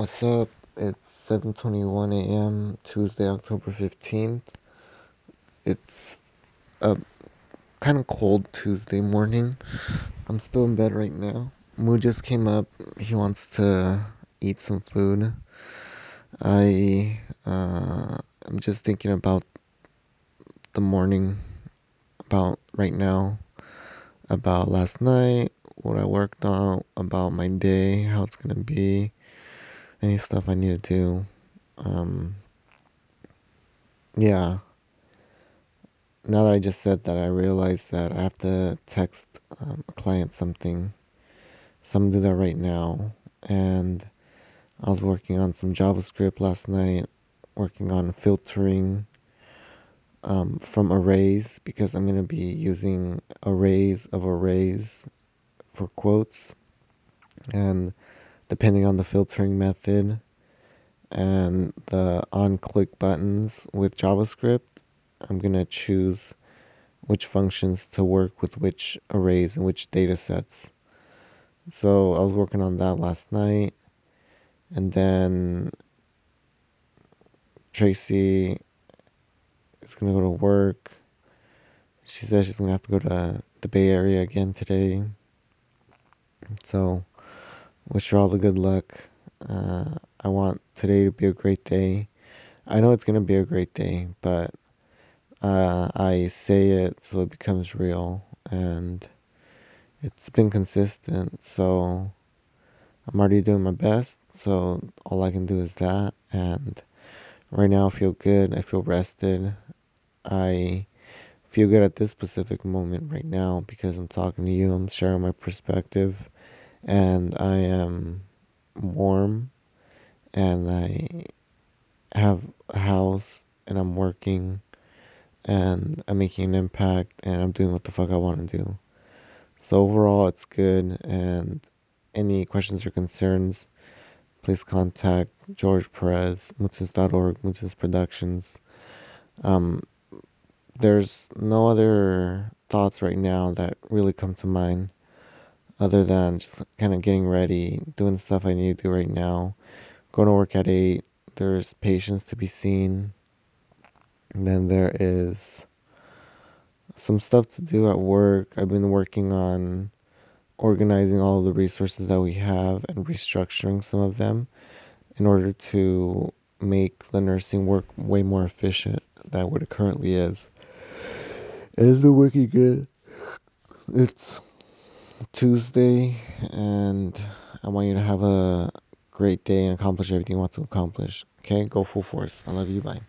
What's up? It's 7:21 a.m. Tuesday, October 15th. It's a kind of cold Tuesday morning. I'm still in bed right now. Moo just came up. He wants to eat some food. I uh, I'm just thinking about the morning, about right now, about last night, what I worked on, about my day, how it's gonna be any stuff I need to do. Um, yeah. Now that I just said that, I realized that I have to text um, a client something. So I'm gonna do that right now. And I was working on some JavaScript last night, working on filtering um, from arrays because I'm gonna be using arrays of arrays for quotes. And depending on the filtering method, and the on click buttons with JavaScript, I'm going to choose which functions to work with which arrays and which data sets. So I was working on that last night. And then Tracy is going to go to work. She says she's going to have to go to the Bay Area again today. So wish her all the good luck. Uh, I want today to be a great day. I know it's going to be a great day, but uh, I say it so it becomes real. And it's been consistent. So I'm already doing my best. So all I can do is that. And right now I feel good. I feel rested. I feel good at this specific moment right now because I'm talking to you. I'm sharing my perspective. And I am warm. And I have a house and I'm working and I'm making an impact and I'm doing what the fuck I want to do. So overall, it's good. And any questions or concerns, please contact George Perez, Mootens.org, Mootens Productions. Um, there's no other thoughts right now that really come to mind other than just kind of getting ready, doing the stuff I need to do right now, going to work at 8. There's patients to be seen. And then there is some stuff to do at work. I've been working on organizing all the resources that we have and restructuring some of them in order to make the nursing work way more efficient than what it currently is. It has been working good. It's Tuesday, and I want you to have a great day and accomplish everything you want to accomplish. Okay, go full force. I love you. Bye.